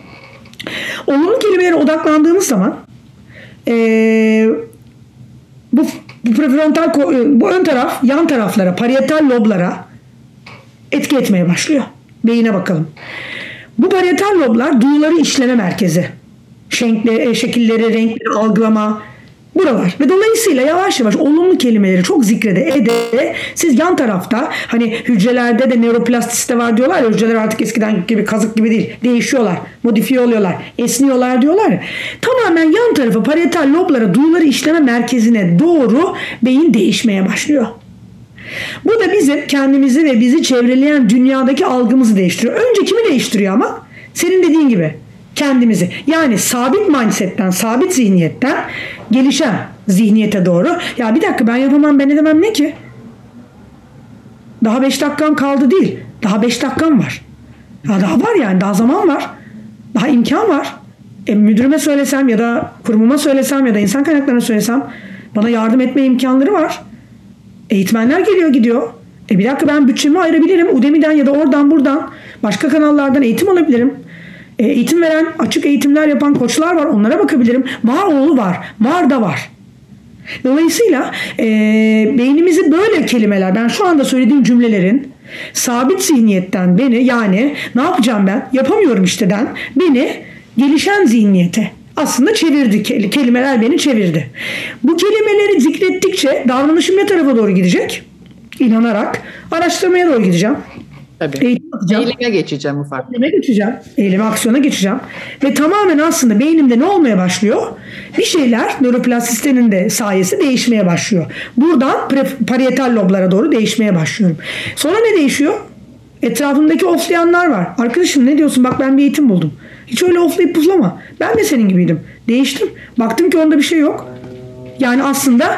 Speaker 2: Olumlu kelimelere odaklandığımız zaman ee, bu, bu prefrontal bu ön taraf yan taraflara parietal loblara etki etmeye başlıyor. Beyine bakalım. Bu parietal loblar duyuları işleme merkezi. Şenkle, e, şekilleri, renkleri algılama, buralar. Ve dolayısıyla yavaş yavaş olumlu kelimeleri çok zikrede ede siz yan tarafta hani hücrelerde de nöroplastisite var diyorlar ya hücreler artık eskiden gibi kazık gibi değil. Değişiyorlar, modifiye oluyorlar, esniyorlar diyorlar ya. Tamamen yan tarafı parietal loblara duyuları işleme merkezine doğru beyin değişmeye başlıyor. Bu da bizim kendimizi ve bizi çevreleyen dünyadaki algımızı değiştiriyor. Önce kimi değiştiriyor ama? Senin dediğin gibi kendimizi. Yani sabit mindsetten, sabit zihniyetten gelişen zihniyete doğru. Ya bir dakika ben yapamam ben edemem ne ki? Daha 5 dakikam kaldı değil. Daha 5 dakikam var. Ya daha var yani daha zaman var. Daha imkan var. E, müdürüme söylesem ya da kurumuma söylesem ya da insan kaynaklarına söylesem bana yardım etme imkanları var. Eğitmenler geliyor gidiyor. E bir dakika ben bütçemi ayırabilirim. Udemy'den ya da oradan buradan başka kanallardan eğitim alabilirim. E, eğitim veren, açık eğitimler yapan koçlar var. Onlara bakabilirim. Var oğlu var. Var da var. Dolayısıyla e, beynimizi böyle kelimeler, ben şu anda söylediğim cümlelerin sabit zihniyetten beni yani ne yapacağım ben yapamıyorum işteden beni gelişen zihniyete aslında çevirdi. Kelimeler beni çevirdi. Bu kelimeleri zikrettikçe davranışım ne tarafa doğru gidecek? İnanarak araştırmaya doğru gideceğim.
Speaker 1: Tabii. Eğitim yapacağım. Eyleme geçeceğim ufak.
Speaker 2: Eyleme geçeceğim. Eyleme, aksiyona geçeceğim. Ve tamamen aslında beynimde ne olmaya başlıyor? Bir şeyler nöroplastisitenin de sayesi değişmeye başlıyor. Buradan parietal loblara doğru değişmeye başlıyorum. Sonra ne değişiyor? Etrafımdaki oflayanlar var. Arkadaşım ne diyorsun? Bak ben bir eğitim buldum. Hiç öyle oflayıp puflama. Ben de senin gibiydim. Değiştim. Baktım ki onda bir şey yok. Yani aslında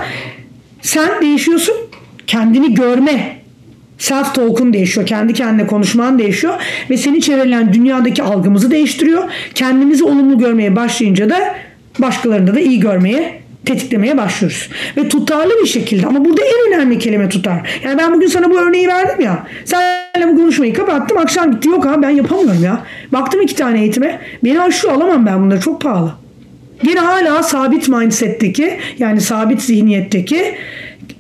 Speaker 2: sen değişiyorsun. Kendini görme self talk'un değişiyor. Kendi kendine konuşman değişiyor. Ve seni çevrelen dünyadaki algımızı değiştiriyor. Kendimizi olumlu görmeye başlayınca da başkalarında da iyi görmeye tetiklemeye başlıyoruz. Ve tutarlı bir şekilde ama burada en önemli kelime tutar. Yani ben bugün sana bu örneği verdim ya. Senle bu konuşmayı kapattım. Akşam gitti. Yok abi ben yapamıyorum ya. Baktım iki tane eğitime. Beni aşıyor alamam ben bunları. Çok pahalı. Yine hala sabit mindset'teki yani sabit zihniyetteki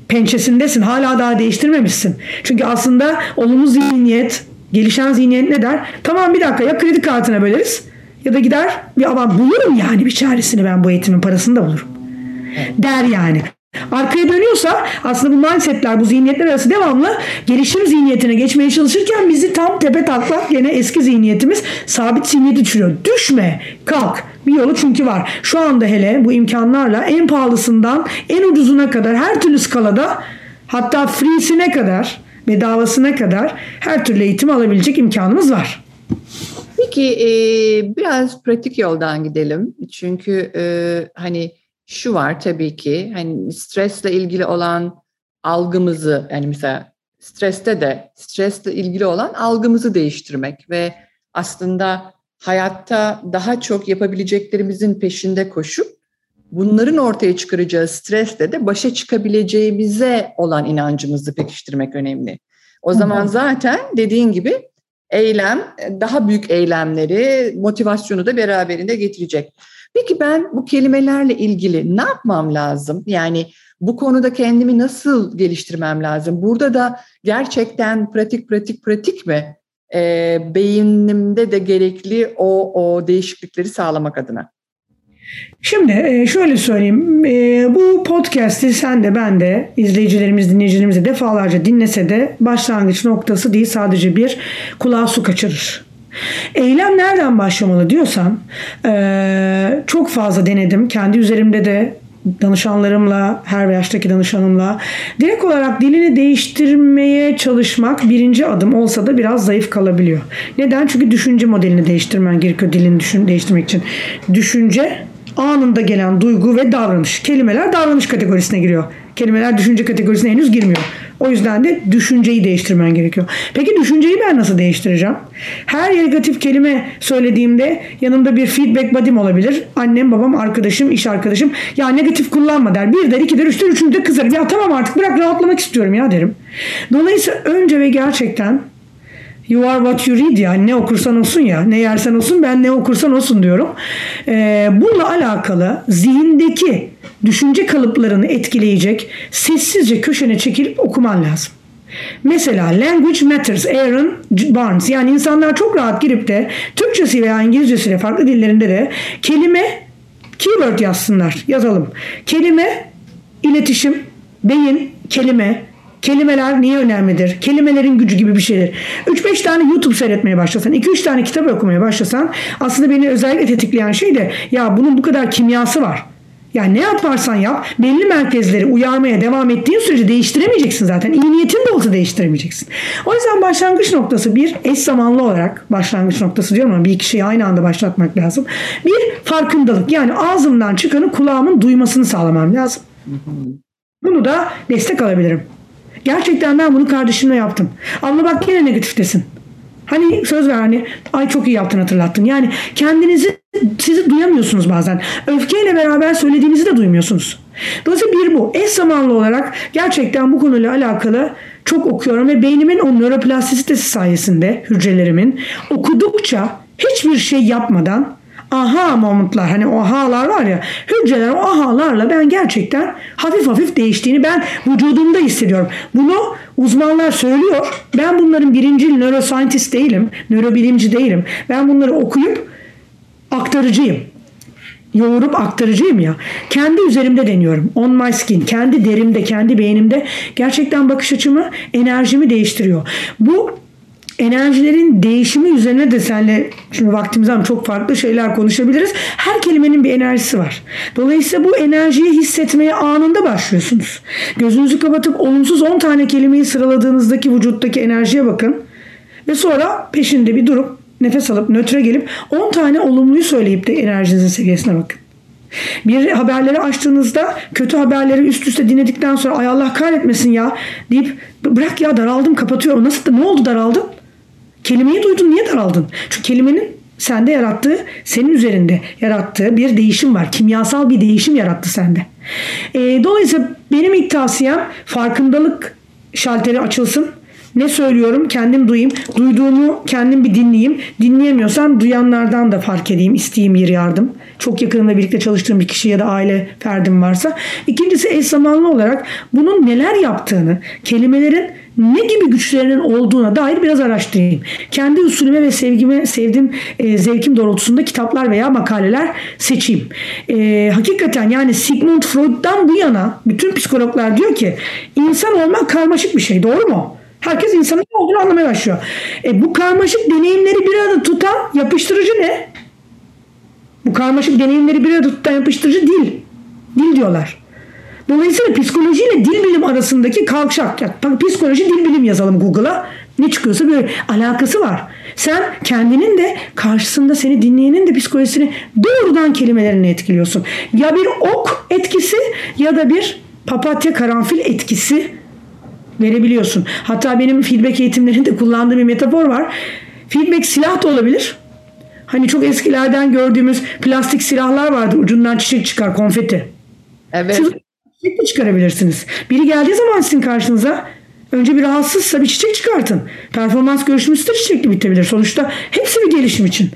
Speaker 2: pençesindesin. Hala daha değiştirmemişsin. Çünkü aslında olumlu zihniyet, gelişen zihniyet ne der? Tamam bir dakika ya kredi kartına böleriz ya da gider bir aman bulurum yani bir çaresini ben bu eğitimin parasını da bulurum der yani. Arkaya dönüyorsa aslında bu mindsetler, bu zihniyetler arası devamlı gelişim zihniyetine geçmeye çalışırken bizi tam tepe taklak gene eski zihniyetimiz sabit zihniyeti düşürüyor. Düşme, kalk. Bir yolu çünkü var. Şu anda hele bu imkanlarla en pahalısından en ucuzuna kadar her türlü skalada hatta free'sine kadar bedavasına kadar her türlü eğitim alabilecek imkanımız var.
Speaker 1: Peki e, biraz pratik yoldan gidelim. Çünkü e, hani şu var tabii ki hani stresle ilgili olan algımızı yani mesela streste de stresle ilgili olan algımızı değiştirmek ve aslında hayatta daha çok yapabileceklerimizin peşinde koşup bunların ortaya çıkaracağı stresle de başa çıkabileceğimize olan inancımızı pekiştirmek önemli. O zaman zaten dediğin gibi eylem daha büyük eylemleri, motivasyonu da beraberinde getirecek. Peki ben bu kelimelerle ilgili ne yapmam lazım? Yani bu konuda kendimi nasıl geliştirmem lazım? Burada da gerçekten pratik pratik pratik mi? E, beynimde de gerekli o, o değişiklikleri sağlamak adına.
Speaker 2: Şimdi e, şöyle söyleyeyim. E, bu podcast'i sen de ben de izleyicilerimiz, dinleyicilerimiz de defalarca dinlese de başlangıç noktası değil sadece bir kulağa su kaçırır. Eylem nereden başlamalı diyorsan çok fazla denedim. Kendi üzerimde de danışanlarımla, her yaştaki danışanımla direkt olarak dilini değiştirmeye çalışmak birinci adım olsa da biraz zayıf kalabiliyor. Neden? Çünkü düşünce modelini değiştirmen gerekiyor dilini düşün, değiştirmek için. Düşünce anında gelen duygu ve davranış. Kelimeler davranış kategorisine giriyor. Kelimeler düşünce kategorisine henüz girmiyor. O yüzden de düşünceyi değiştirmen gerekiyor. Peki düşünceyi ben nasıl değiştireceğim? Her negatif kelime söylediğimde yanımda bir feedback body'm olabilir. Annem, babam, arkadaşım, iş arkadaşım. Ya negatif kullanma der. Bir der, iki der, üç der, üçüncü de kızarım. Ya tamam artık bırak rahatlamak istiyorum ya derim. Dolayısıyla önce ve gerçekten You are what you read yani ne okursan olsun ya ne yersen olsun ben ne okursan olsun diyorum. Ee, bununla alakalı zihindeki düşünce kalıplarını etkileyecek sessizce köşene çekilip okuman lazım. Mesela Language Matters Aaron Barnes yani insanlar çok rahat girip de Türkçesi veya İngilizcesiyle farklı dillerinde de kelime keyword yazsınlar yazalım. Kelime iletişim, beyin, kelime, Kelimeler niye önemlidir? Kelimelerin gücü gibi bir şeydir. 3-5 tane YouTube seyretmeye başlasan, 2-3 tane kitap okumaya başlasan aslında beni özellikle tetikleyen şey de ya bunun bu kadar kimyası var. Yani ne yaparsan yap belli merkezleri uyarmaya devam ettiğin sürece değiştiremeyeceksin zaten. İyi niyetin de olsa değiştiremeyeceksin. O yüzden başlangıç noktası bir eş zamanlı olarak başlangıç noktası diyorum ama bir kişiyi aynı anda başlatmak lazım. Bir farkındalık yani ağzımdan çıkanı kulağımın duymasını sağlamam lazım. Bunu da destek alabilirim. Gerçekten ben bunu kardeşimle yaptım. Abla bak yine negatiftesin. Hani söz ver hani ay çok iyi yaptın hatırlattın. Yani kendinizi sizi duyamıyorsunuz bazen. Öfkeyle beraber söylediğinizi de duymuyorsunuz. Dolayısıyla bir bu. Eş zamanlı olarak gerçekten bu konuyla alakalı çok okuyorum ve beynimin o nöroplastisitesi sayesinde hücrelerimin okudukça hiçbir şey yapmadan aha momentlar hani o ahalar var ya hücreler o ahalarla ben gerçekten hafif hafif değiştiğini ben vücudumda hissediyorum. Bunu uzmanlar söylüyor. Ben bunların birinci neuroscientist değilim. Nörobilimci değilim. Ben bunları okuyup aktarıcıyım yoğurup aktarıcıyım ya. Kendi üzerimde deniyorum. On my skin. Kendi derimde, kendi beynimde gerçekten bakış açımı, enerjimi değiştiriyor. Bu enerjilerin değişimi üzerine de senle şimdi vaktimiz var çok farklı şeyler konuşabiliriz. Her kelimenin bir enerjisi var. Dolayısıyla bu enerjiyi hissetmeye anında başlıyorsunuz. Gözünüzü kapatıp olumsuz 10 tane kelimeyi sıraladığınızdaki vücuttaki enerjiye bakın. Ve sonra peşinde bir durup nefes alıp nötre gelip 10 tane olumluyu söyleyip de enerjinizin seviyesine bakın. Bir haberleri açtığınızda kötü haberleri üst üste dinledikten sonra ay Allah kahretmesin ya deyip bırak ya daraldım kapatıyorum. Nasıl ne oldu daraldım? Kelimeyi duydun niye daraldın? Çünkü kelimenin sende yarattığı, senin üzerinde yarattığı bir değişim var. Kimyasal bir değişim yarattı sende. E, dolayısıyla benim ilk tavsiyem farkındalık şalteri açılsın. Ne söylüyorum kendim duyayım. Duyduğumu kendim bir dinleyeyim. Dinleyemiyorsam duyanlardan da fark edeyim. isteyeyim bir yardım. Çok yakınımda birlikte çalıştığım bir kişi ya da aile ferdim varsa. İkincisi eş zamanlı olarak bunun neler yaptığını, kelimelerin ne gibi güçlerinin olduğuna dair biraz araştırayım. Kendi usulüme ve sevgime, sevdiğim e, zevkim doğrultusunda kitaplar veya makaleler seçeyim. E, hakikaten yani Sigmund Freud'dan bu yana bütün psikologlar diyor ki insan olmak karmaşık bir şey. Doğru mu? Herkes insanın ne olduğunu anlamaya başlıyor. E, bu karmaşık deneyimleri bir arada tutan yapıştırıcı ne? Bu karmaşık deneyimleri bir arada tutan yapıştırıcı dil. Dil diyorlar. Dolayısıyla psikoloji ile dil bilim arasındaki kavşak. Ya, psikoloji dil bilim yazalım Google'a. Ne çıkıyorsa böyle alakası var. Sen kendinin de karşısında seni dinleyenin de psikolojisini doğrudan kelimelerine etkiliyorsun. Ya bir ok etkisi ya da bir papatya karanfil etkisi verebiliyorsun. Hatta benim feedback eğitimlerinde kullandığım bir metafor var. Feedback silah da olabilir. Hani çok eskilerden gördüğümüz plastik silahlar vardı. Ucundan çiçek çıkar, konfeti.
Speaker 1: Evet.
Speaker 2: Siz çiçek de çıkarabilirsiniz. Biri geldiği zaman sizin karşınıza önce bir rahatsızsa bir çiçek çıkartın. Performans görüşmesi de çiçekli bitebilir. Sonuçta hepsi bir gelişim için.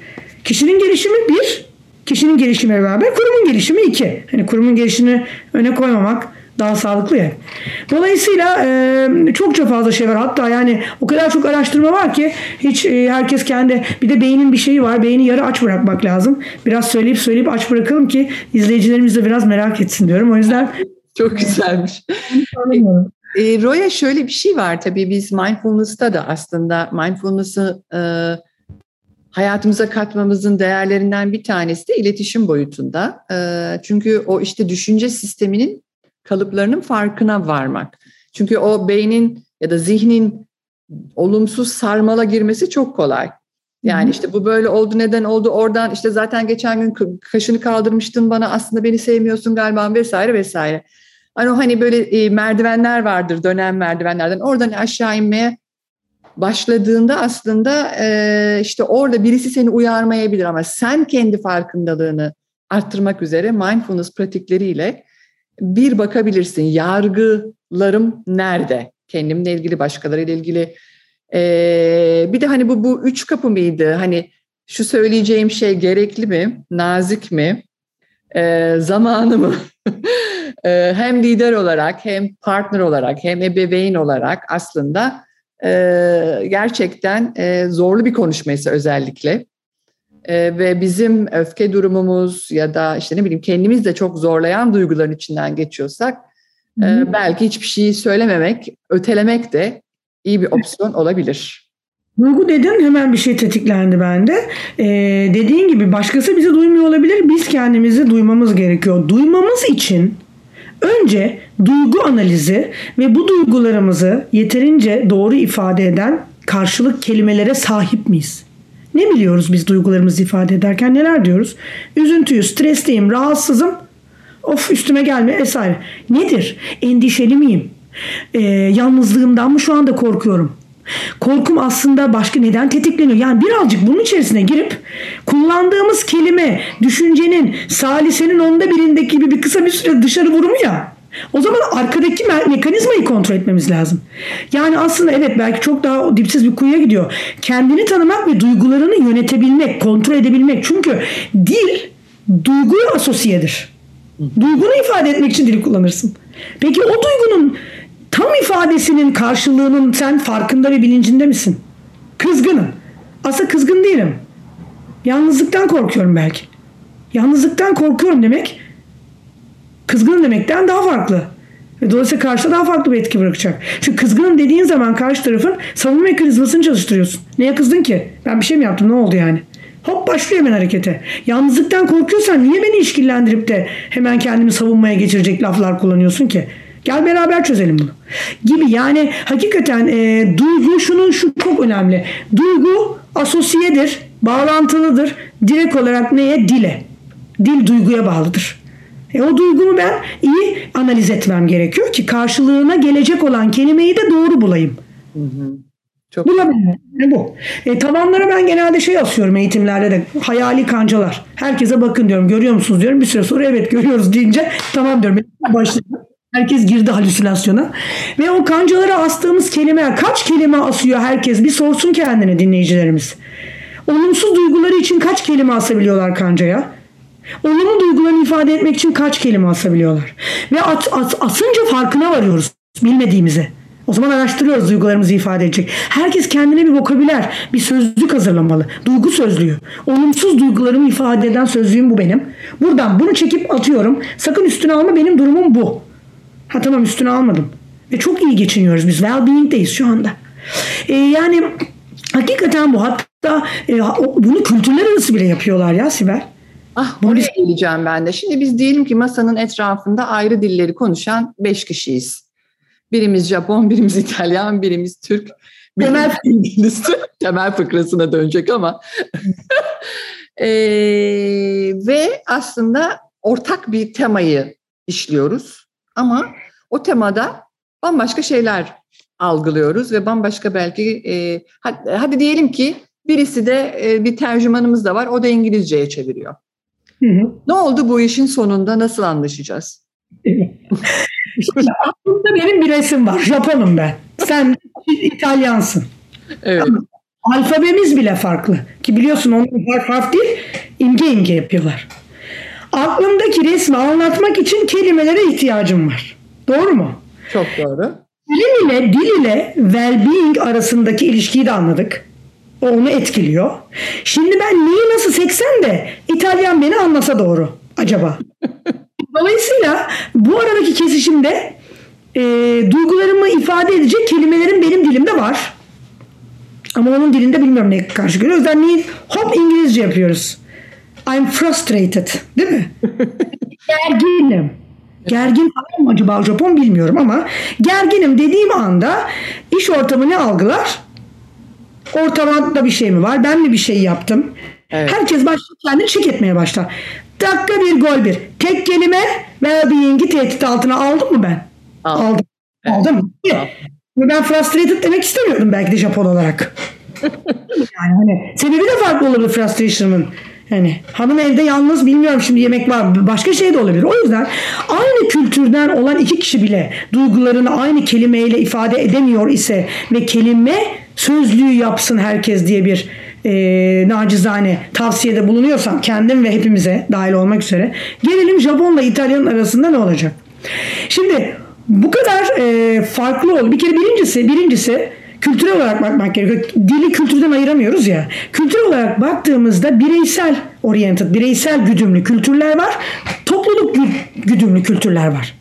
Speaker 2: Kişinin gelişimi bir, kişinin gelişimi beraber kurumun gelişimi iki. Hani kurumun gelişimini öne koymamak daha sağlıklı ya. Dolayısıyla e, çokça fazla şey var. Hatta yani o kadar çok araştırma var ki hiç e, herkes kendi bir de beynin bir şeyi var. Beyni yarı aç bırakmak lazım. Biraz söyleyip söyleyip aç bırakalım ki izleyicilerimiz de biraz merak etsin diyorum. O yüzden
Speaker 1: çok güzelmiş. e, Roya şöyle bir şey var tabii biz mindfulness'ta da aslında mindfulness'ı e, hayatımıza katmamızın değerlerinden bir tanesi de iletişim boyutunda. Ee, çünkü o işte düşünce sisteminin kalıplarının farkına varmak. Çünkü o beynin ya da zihnin olumsuz sarmala girmesi çok kolay. Yani işte bu böyle oldu neden oldu oradan işte zaten geçen gün kaşını kaldırmıştın bana aslında beni sevmiyorsun galiba vesaire vesaire. Hani hani böyle e, merdivenler vardır dönem merdivenlerden oradan aşağı inmeye başladığında aslında e, işte orada birisi seni uyarmayabilir ama sen kendi farkındalığını arttırmak üzere mindfulness pratikleriyle bir bakabilirsin. Yargılarım nerede? Kendimle ilgili, başkalarıyla ilgili. Ee, bir de hani bu, bu üç kapı mıydı? Hani şu söyleyeceğim şey gerekli mi? Nazik mi? Ee, zamanı mı? ee, hem lider olarak, hem partner olarak, hem ebeveyn olarak aslında e, gerçekten e, zorlu bir konuşmaysa özellikle ve bizim öfke durumumuz ya da işte ne bileyim kendimiz de çok zorlayan duyguların içinden geçiyorsak e, belki hiçbir şeyi söylememek, ötelemek de iyi bir opsiyon olabilir.
Speaker 2: Duygu dedin hemen bir şey tetiklendi bende. Ee, dediğin gibi başkası bizi duymuyor olabilir. Biz kendimizi duymamız gerekiyor. Duymamız için önce duygu analizi ve bu duygularımızı yeterince doğru ifade eden karşılık kelimelere sahip miyiz? Ne biliyoruz biz duygularımızı ifade ederken neler diyoruz? Üzüntüyü, stresliyim, rahatsızım, of üstüme gelme vesaire. Nedir? Endişeli miyim? Ee, yalnızlığımdan mı şu anda korkuyorum? Korkum aslında başka neden tetikleniyor? Yani birazcık bunun içerisine girip kullandığımız kelime, düşüncenin, salisenin onda birindeki gibi bir kısa bir süre dışarı vurumu ya. O zaman arkadaki me- mekanizmayı kontrol etmemiz lazım. Yani aslında evet belki çok daha dipsiz bir kuyuya gidiyor. Kendini tanımak ve duygularını yönetebilmek, kontrol edebilmek. Çünkü dil duyguya asosiyedir. Duygunu ifade etmek için dili kullanırsın. Peki o duygunun tam ifadesinin karşılığının sen farkında ve bilincinde misin? Kızgınım. Aslında kızgın değilim. Yalnızlıktan korkuyorum belki. Yalnızlıktan korkuyorum demek kızgınım demekten daha farklı. Dolayısıyla karşıda daha farklı bir etki bırakacak. Çünkü kızgınım dediğin zaman karşı tarafın savunma mekanizmasını çalıştırıyorsun. Neye kızdın ki? Ben bir şey mi yaptım? Ne oldu yani? Hop başlıyor hemen harekete. Yalnızlıktan korkuyorsan niye beni işkillendirip de hemen kendimi savunmaya geçirecek laflar kullanıyorsun ki? Gel beraber çözelim bunu. Gibi yani hakikaten e, duygu şunun şu çok önemli. Duygu asosiyedir, bağlantılıdır. Direkt olarak neye? Dile. Dil duyguya bağlıdır. E, o duygumu ben iyi analiz etmem gerekiyor ki karşılığına gelecek olan kelimeyi de doğru bulayım. Hı hı. Çok. Ne bu? E, tavanlara ben genelde şey asıyorum eğitimlerde de. Hayali kancalar. Herkese bakın diyorum. Görüyor musunuz diyorum. Bir süre sonra evet görüyoruz deyince tamam diyorum. Başladım. Herkes girdi halüsinasyona. Ve o kancalara astığımız kelime kaç kelime asıyor herkes? Bir sorsun kendine dinleyicilerimiz. Olumsuz duyguları için kaç kelime asabiliyorlar kancaya? Olumlu duygularını ifade etmek için kaç kelime asabiliyorlar? Ve at, at, asınca farkına varıyoruz bilmediğimize. O zaman araştırıyoruz duygularımızı ifade edecek. Herkes kendine bir vokabüler, bir sözlük hazırlamalı. Duygu sözlüğü. Olumsuz duygularımı ifade eden sözlüğüm bu benim. Buradan bunu çekip atıyorum. Sakın üstüne alma benim durumum bu. Ha tamam üstüne almadım. Ve çok iyi geçiniyoruz biz. Well-being'deyiz şu anda. Ee, yani hakikaten bu. Hatta e, bunu kültürler arası bile yapıyorlar ya Sibel.
Speaker 1: Ah buraya geleceğim ben de. Şimdi biz diyelim ki masanın etrafında ayrı dilleri konuşan beş kişiyiz. Birimiz Japon, birimiz İtalyan, birimiz Türk, birimiz İngiliz. Temel fıkrasına dönecek ama. e, ve aslında ortak bir temayı işliyoruz. Ama o temada bambaşka şeyler algılıyoruz ve bambaşka belki e, hadi, hadi diyelim ki birisi de e, bir tercümanımız da var o da İngilizceye çeviriyor. Hı hı. Ne oldu bu işin sonunda nasıl anlaşacağız?
Speaker 2: aklımda benim bir resim var. Japonum ben. Sen İtalyansın. Evet. Ama alfabemiz bile farklı. Ki biliyorsun onun harf harf değil, imge imge yapıyorlar. Aklımdaki resmi anlatmak için kelimelere ihtiyacım var. Doğru mu?
Speaker 1: Çok doğru.
Speaker 2: Bilim ile dil ile well-being arasındaki ilişkiyi de anladık. O onu etkiliyor. Şimdi ben neyi nasıl seksem de İtalyan beni anlasa doğru acaba. Dolayısıyla bu aradaki kesişimde e, duygularımı ifade edecek kelimelerim benim dilimde var. Ama onun dilinde bilmiyorum ne karşı geliyor. O yüzden neyi hop İngilizce yapıyoruz. I'm frustrated. Değil mi? Gerginim. Gergin mı acaba Japon bilmiyorum ama gerginim dediğim anda iş ortamı ne algılar? Ortamda bir şey mi var? Ben mi bir şey yaptım? Evet. Herkes başlıyor kendini çek etmeye başlar. Dakika bir gol bir. Tek kelime well-being'i tehdit altına aldım mı ben? Al. Aldım. Evet. Aldım. Al. Ben frustrated demek istemiyordum belki de Japon olarak. yani hani sebebi de farklı olabilir frustration'ın. Yani hanım evde yalnız bilmiyorum şimdi yemek var başka şey de olabilir. O yüzden aynı kültürden olan iki kişi bile duygularını aynı kelimeyle ifade edemiyor ise ve kelime sözlüğü yapsın herkes diye bir e, nacizane tavsiyede bulunuyorsam kendim ve hepimize dahil olmak üzere gelelim Japonla İtalyan arasında ne olacak? Şimdi bu kadar e, farklı oldu. Bir kere birincisi, birincisi kültürel olarak bakmak gerekiyor. Dili kültürden ayıramıyoruz ya. Kültür olarak baktığımızda bireysel oriented, bireysel güdümlü kültürler var. Topluluk güdümlü kültürler var.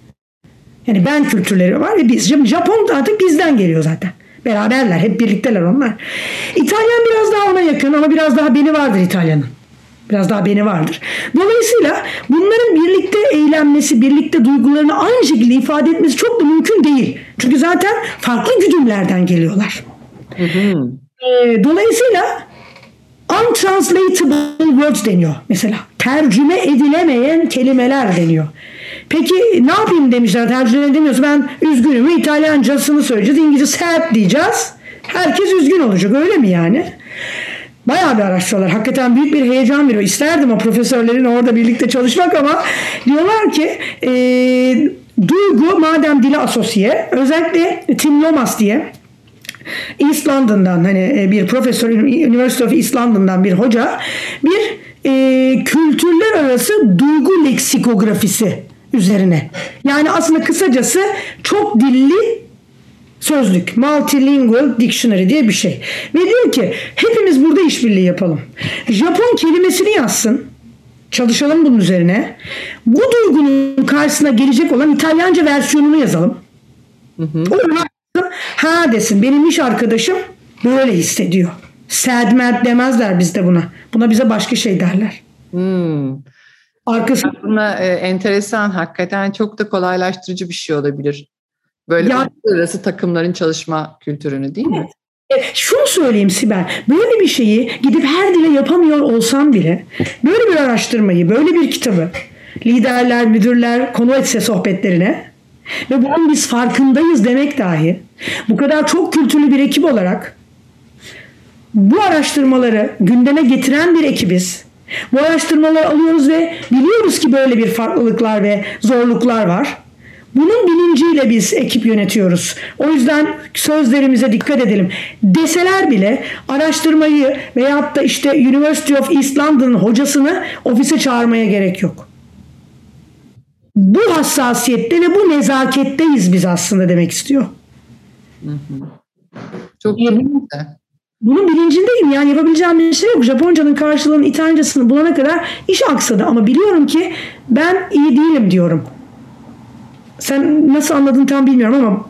Speaker 2: Yani ben kültürleri var ve biz. Japon artık bizden geliyor zaten. Beraberler, hep birlikteler onlar. İtalyan biraz daha ona yakın ama biraz daha beni vardır İtalyan'ın. Biraz daha beni vardır. Dolayısıyla bunların birlikte eğlenmesi, birlikte duygularını aynı şekilde ifade etmesi çok da mümkün değil. Çünkü zaten farklı güdümlerden geliyorlar. Hı hı. E, dolayısıyla untranslatable words deniyor mesela. Tercüme edilemeyen kelimeler deniyor. Peki ne yapayım demişler tercüme edemiyorsa ben üzgünüm İtalyancasını söyleyeceğiz İngilizce sad diyeceğiz. Herkes üzgün olacak öyle mi yani? Bayağı bir araştırıyorlar. Hakikaten büyük bir heyecan veriyor. İsterdim o profesörlerin orada birlikte çalışmak ama diyorlar ki e, duygu madem dile asosiye özellikle Tim Lomas diye East London'dan hani e, bir profesör University of East London'dan bir hoca bir e, kültürler arası duygu leksikografisi üzerine. Yani aslında kısacası çok dilli sözlük. Multilingual Dictionary diye bir şey. Ve diyor ki hepimiz burada işbirliği yapalım. Japon kelimesini yazsın. Çalışalım bunun üzerine. Bu duygunun karşısına gelecek olan İtalyanca versiyonunu yazalım. Hı hı. O ha desin benim iş arkadaşım böyle hissediyor. Sad mad demezler bizde buna. Buna bize başka şey derler. Hmm.
Speaker 1: Arkası... Buna e, enteresan hakikaten çok da kolaylaştırıcı bir şey olabilir. Böyle ya, arası takımların çalışma kültürünü değil mi?
Speaker 2: E, şunu söyleyeyim Sibel, böyle bir şeyi gidip her dile yapamıyor olsam bile böyle bir araştırmayı, böyle bir kitabı liderler, müdürler konu etse sohbetlerine ve bunun biz farkındayız demek dahi bu kadar çok kültürlü bir ekip olarak bu araştırmaları gündeme getiren bir ekibiz. Bu araştırmaları alıyoruz ve biliyoruz ki böyle bir farklılıklar ve zorluklar var. Bunun bilinciyle biz ekip yönetiyoruz. O yüzden sözlerimize dikkat edelim. Deseler bile araştırmayı veyahut da işte University of East London hocasını ofise çağırmaya gerek yok. Bu hassasiyette ve bu nezaketteyiz biz aslında demek istiyor.
Speaker 1: Çok iyi.
Speaker 2: Bunun bilincindeyim yani yapabileceğim bir şey yok. Japonca'nın karşılığını İtalyancasını bulana kadar iş aksadı ama biliyorum ki ben iyi değilim diyorum. Sen nasıl anladın tam bilmiyorum ama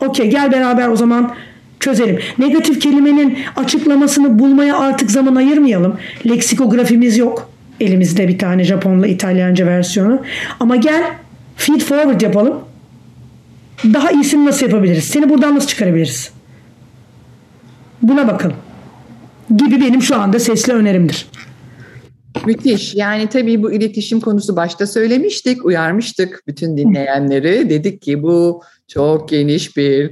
Speaker 2: okey gel beraber o zaman çözelim. Negatif kelimenin açıklamasını bulmaya artık zaman ayırmayalım. Leksikografimiz yok. Elimizde bir tane Japonla İtalyanca versiyonu. Ama gel feed forward yapalım. Daha iyisini nasıl yapabiliriz? Seni buradan nasıl çıkarabiliriz? Buna bakalım. Gibi benim şu anda sesli önerimdir.
Speaker 1: Müthiş. Yani tabii bu iletişim konusu başta söylemiştik, uyarmıştık bütün dinleyenleri. Dedik ki bu çok geniş bir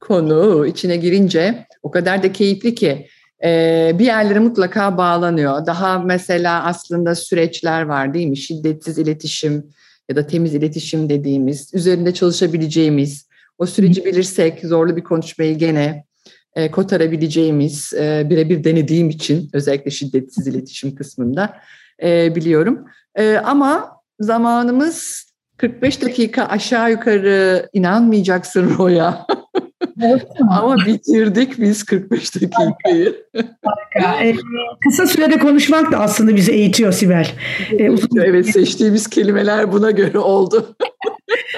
Speaker 1: konu. İçine girince o kadar da keyifli ki e, bir yerlere mutlaka bağlanıyor. Daha mesela aslında süreçler var değil mi? Şiddetsiz iletişim ya da temiz iletişim dediğimiz, üzerinde çalışabileceğimiz, o süreci bilirsek zorlu bir konuşmayı gene e, kotarabileceğimiz e, birebir denediğim için özellikle şiddetsiz iletişim kısmında e, biliyorum. E, ama zamanımız 45 dakika aşağı yukarı inanmayacaksın Roya. Ama bitirdik biz 45 dakikayı.
Speaker 2: Ee, kısa sürede konuşmak da aslında bizi eğitiyor Sibel.
Speaker 1: Ee, evet seçtiğimiz kelimeler buna göre oldu.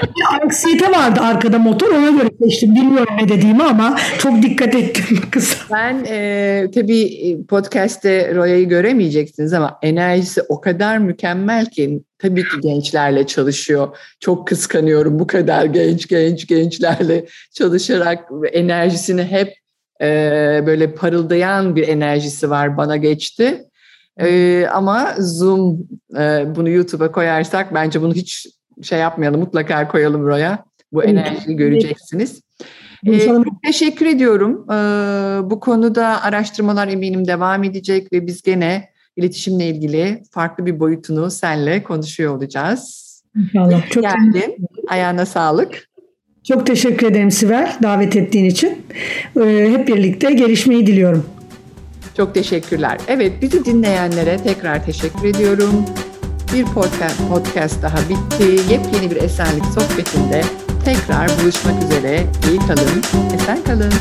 Speaker 2: Bir anksiyete vardı arkada motor ona göre seçtim. Bilmiyorum ne dediğimi ama çok dikkat ettim kısa.
Speaker 1: Ben e, tabii podcast'te Roya'yı göremeyeceksiniz ama enerjisi o kadar mükemmel ki tabii ki gençlerle çalışıyor. Çok kıskanıyorum bu kadar genç genç gençlerle çalışarak enerjisini hep e, böyle parıldayan bir enerjisi var bana geçti. E, ama Zoom e, bunu YouTube'a koyarsak bence bunu hiç şey yapmayalım mutlaka koyalım buraya. Bu enerjiyi göreceksiniz. Ee, çok teşekkür ediyorum. Ee, bu konuda araştırmalar eminim devam edecek ve biz gene iletişimle ilgili farklı bir boyutunu senle konuşuyor olacağız.
Speaker 2: İnşallah.
Speaker 1: Çok geldin. Ayağına sağlık.
Speaker 2: Çok teşekkür ederim Sibel davet ettiğin için. Ee, hep birlikte gelişmeyi diliyorum.
Speaker 1: Çok teşekkürler. Evet bizi dinleyenlere tekrar teşekkür ediyorum. Bir podcast, podcast daha bitti. Yepyeni bir esenlik sohbetinde tekrar buluşmak üzere. İyi kalın, esen kalın.